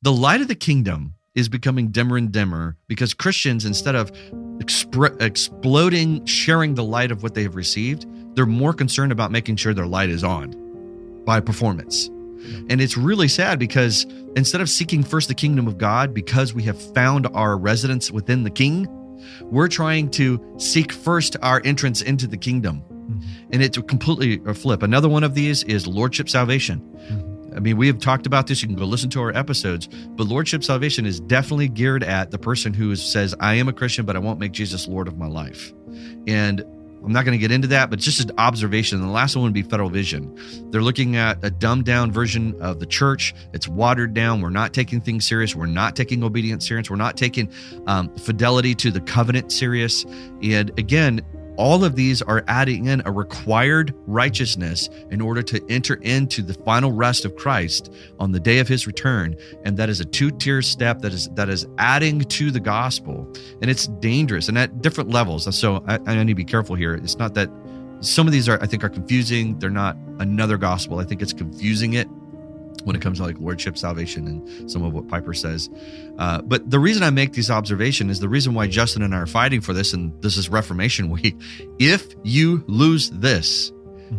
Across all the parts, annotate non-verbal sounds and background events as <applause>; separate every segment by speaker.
Speaker 1: The light of the kingdom is becoming dimmer and dimmer because Christians, instead of exploding, sharing the light of what they have received, they're more concerned about making sure their light is on by performance. And it's really sad because instead of seeking first the kingdom of God because we have found our residence within the king, we're trying to seek first our entrance into the kingdom. Mm-hmm. And it's completely a flip. Another one of these is lordship salvation. Mm-hmm. I mean, we have talked about this. You can go listen to our episodes, but lordship salvation is definitely geared at the person who says, I am a Christian, but I won't make Jesus Lord of my life. And I'm not going to get into that, but just an observation. The last one would be Federal Vision. They're looking at a dumbed down version of the church. It's watered down. We're not taking things serious. We're not taking obedience serious. We're not taking um, fidelity to the covenant serious. And again, all of these are adding in a required righteousness in order to enter into the final rest of Christ on the day of his return. And that is a two-tier step that is that is adding to the gospel. And it's dangerous and at different levels. So I, I need to be careful here. It's not that some of these are I think are confusing. They're not another gospel. I think it's confusing it when it comes to like lordship salvation and some of what piper says. Uh, but the reason i make these observations is the reason why justin and i are fighting for this and this is reformation <laughs> week. If you lose this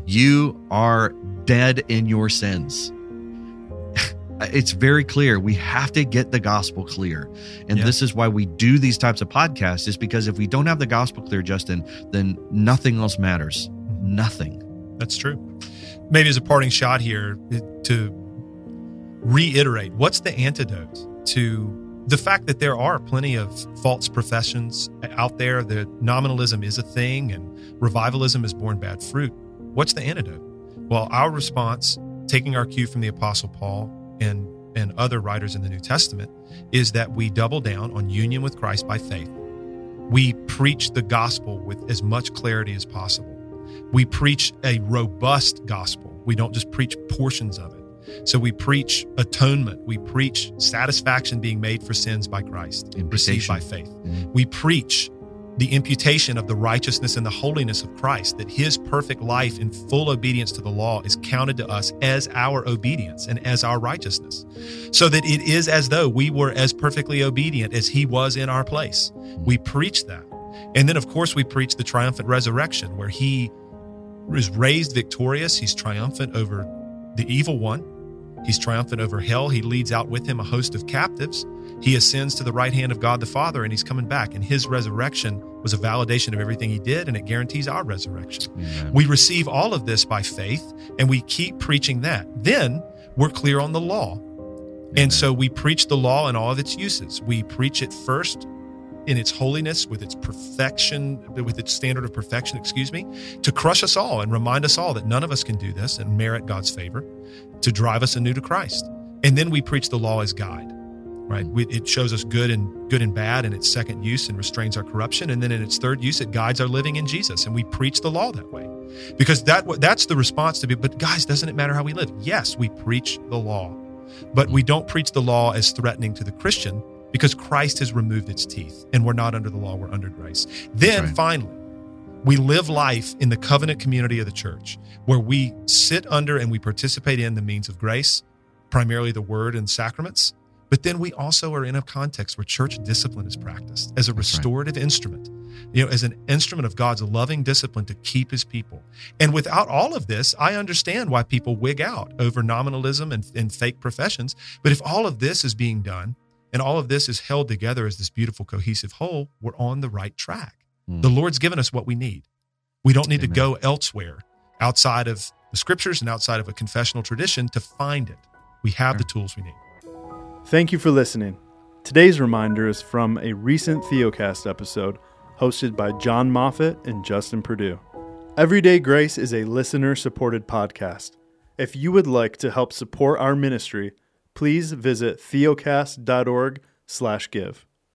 Speaker 1: you are dead in your sins. <laughs> It's very clear. We have to get the gospel clear. And yeah. this is why we do these types of podcasts is because if we don't have the gospel clear justin then nothing else matters. Nothing.
Speaker 2: That's true. Maybe as a parting shot here to reiterate what's the antidote to the fact that there are plenty of false professions out there that nominalism is a thing and revivalism has borne bad fruit? What's the antidote? Well our response taking our cue from the apostle paul and and other writers in the new testament is that we double down on union with christ by faith. We preach the gospel with as much clarity as possible. We preach a robust gospel. We don't just preach portions of it so we preach atonement. We preach satisfaction being made for sins by Christ, received by faith. Mm-hmm. We preach the imputation of the righteousness and the holiness of Christ, that his perfect life in full obedience to the law is counted to us as our obedience and as our righteousness. So that it is as though we were as perfectly obedient as he was in our place. We preach that. And then, of course, we preach the triumphant resurrection where he is raised victorious. He's triumphant over the evil one He's triumphant over hell. He leads out with him a host of captives. He ascends to the right hand of God the Father, and he's coming back. And his resurrection was a validation of everything he did, and it guarantees our resurrection. Amen. We receive all of this by faith, and we keep preaching that. Then we're clear on the law. Amen. And so we preach the law and all of its uses. We preach it first in its holiness, with its perfection, with its standard of perfection, excuse me, to crush us all and remind us all that none of us can do this and merit God's favor, to drive us anew to Christ. And then we preach the law as guide, right? It shows us good and good and bad in its second use and restrains our corruption. And then in its third use, it guides our living in Jesus. And we preach the law that way because that that's the response to be. But guys, doesn't it matter how we live? Yes, we preach the law, but we don't preach the law as threatening to the Christian because Christ has removed its teeth and we're not under the law, we're under grace. Then right. finally, we live life in the covenant community of the church where we sit under and we participate in the means of grace, primarily the word and sacraments. But then we also are in a context where church discipline is practiced as a restorative right. instrument, you know, as an instrument of God's loving discipline to keep his people. And without all of this, I understand why people wig out over nominalism and, and fake professions. But if all of this is being done and all of this is held together as this beautiful, cohesive whole, we're on the right track. Mm. The Lord's given us what we need. We don't need Amen. to go elsewhere outside of the scriptures and outside of a confessional tradition to find it. We have the tools we need.
Speaker 3: Thank you for listening. Today's reminder is from a recent Theocast episode hosted by Jon Moffitt and Justin Perdue. Everyday Grace is a listener supported podcast. If you would like to help support our ministry, please visit theocast.org/give.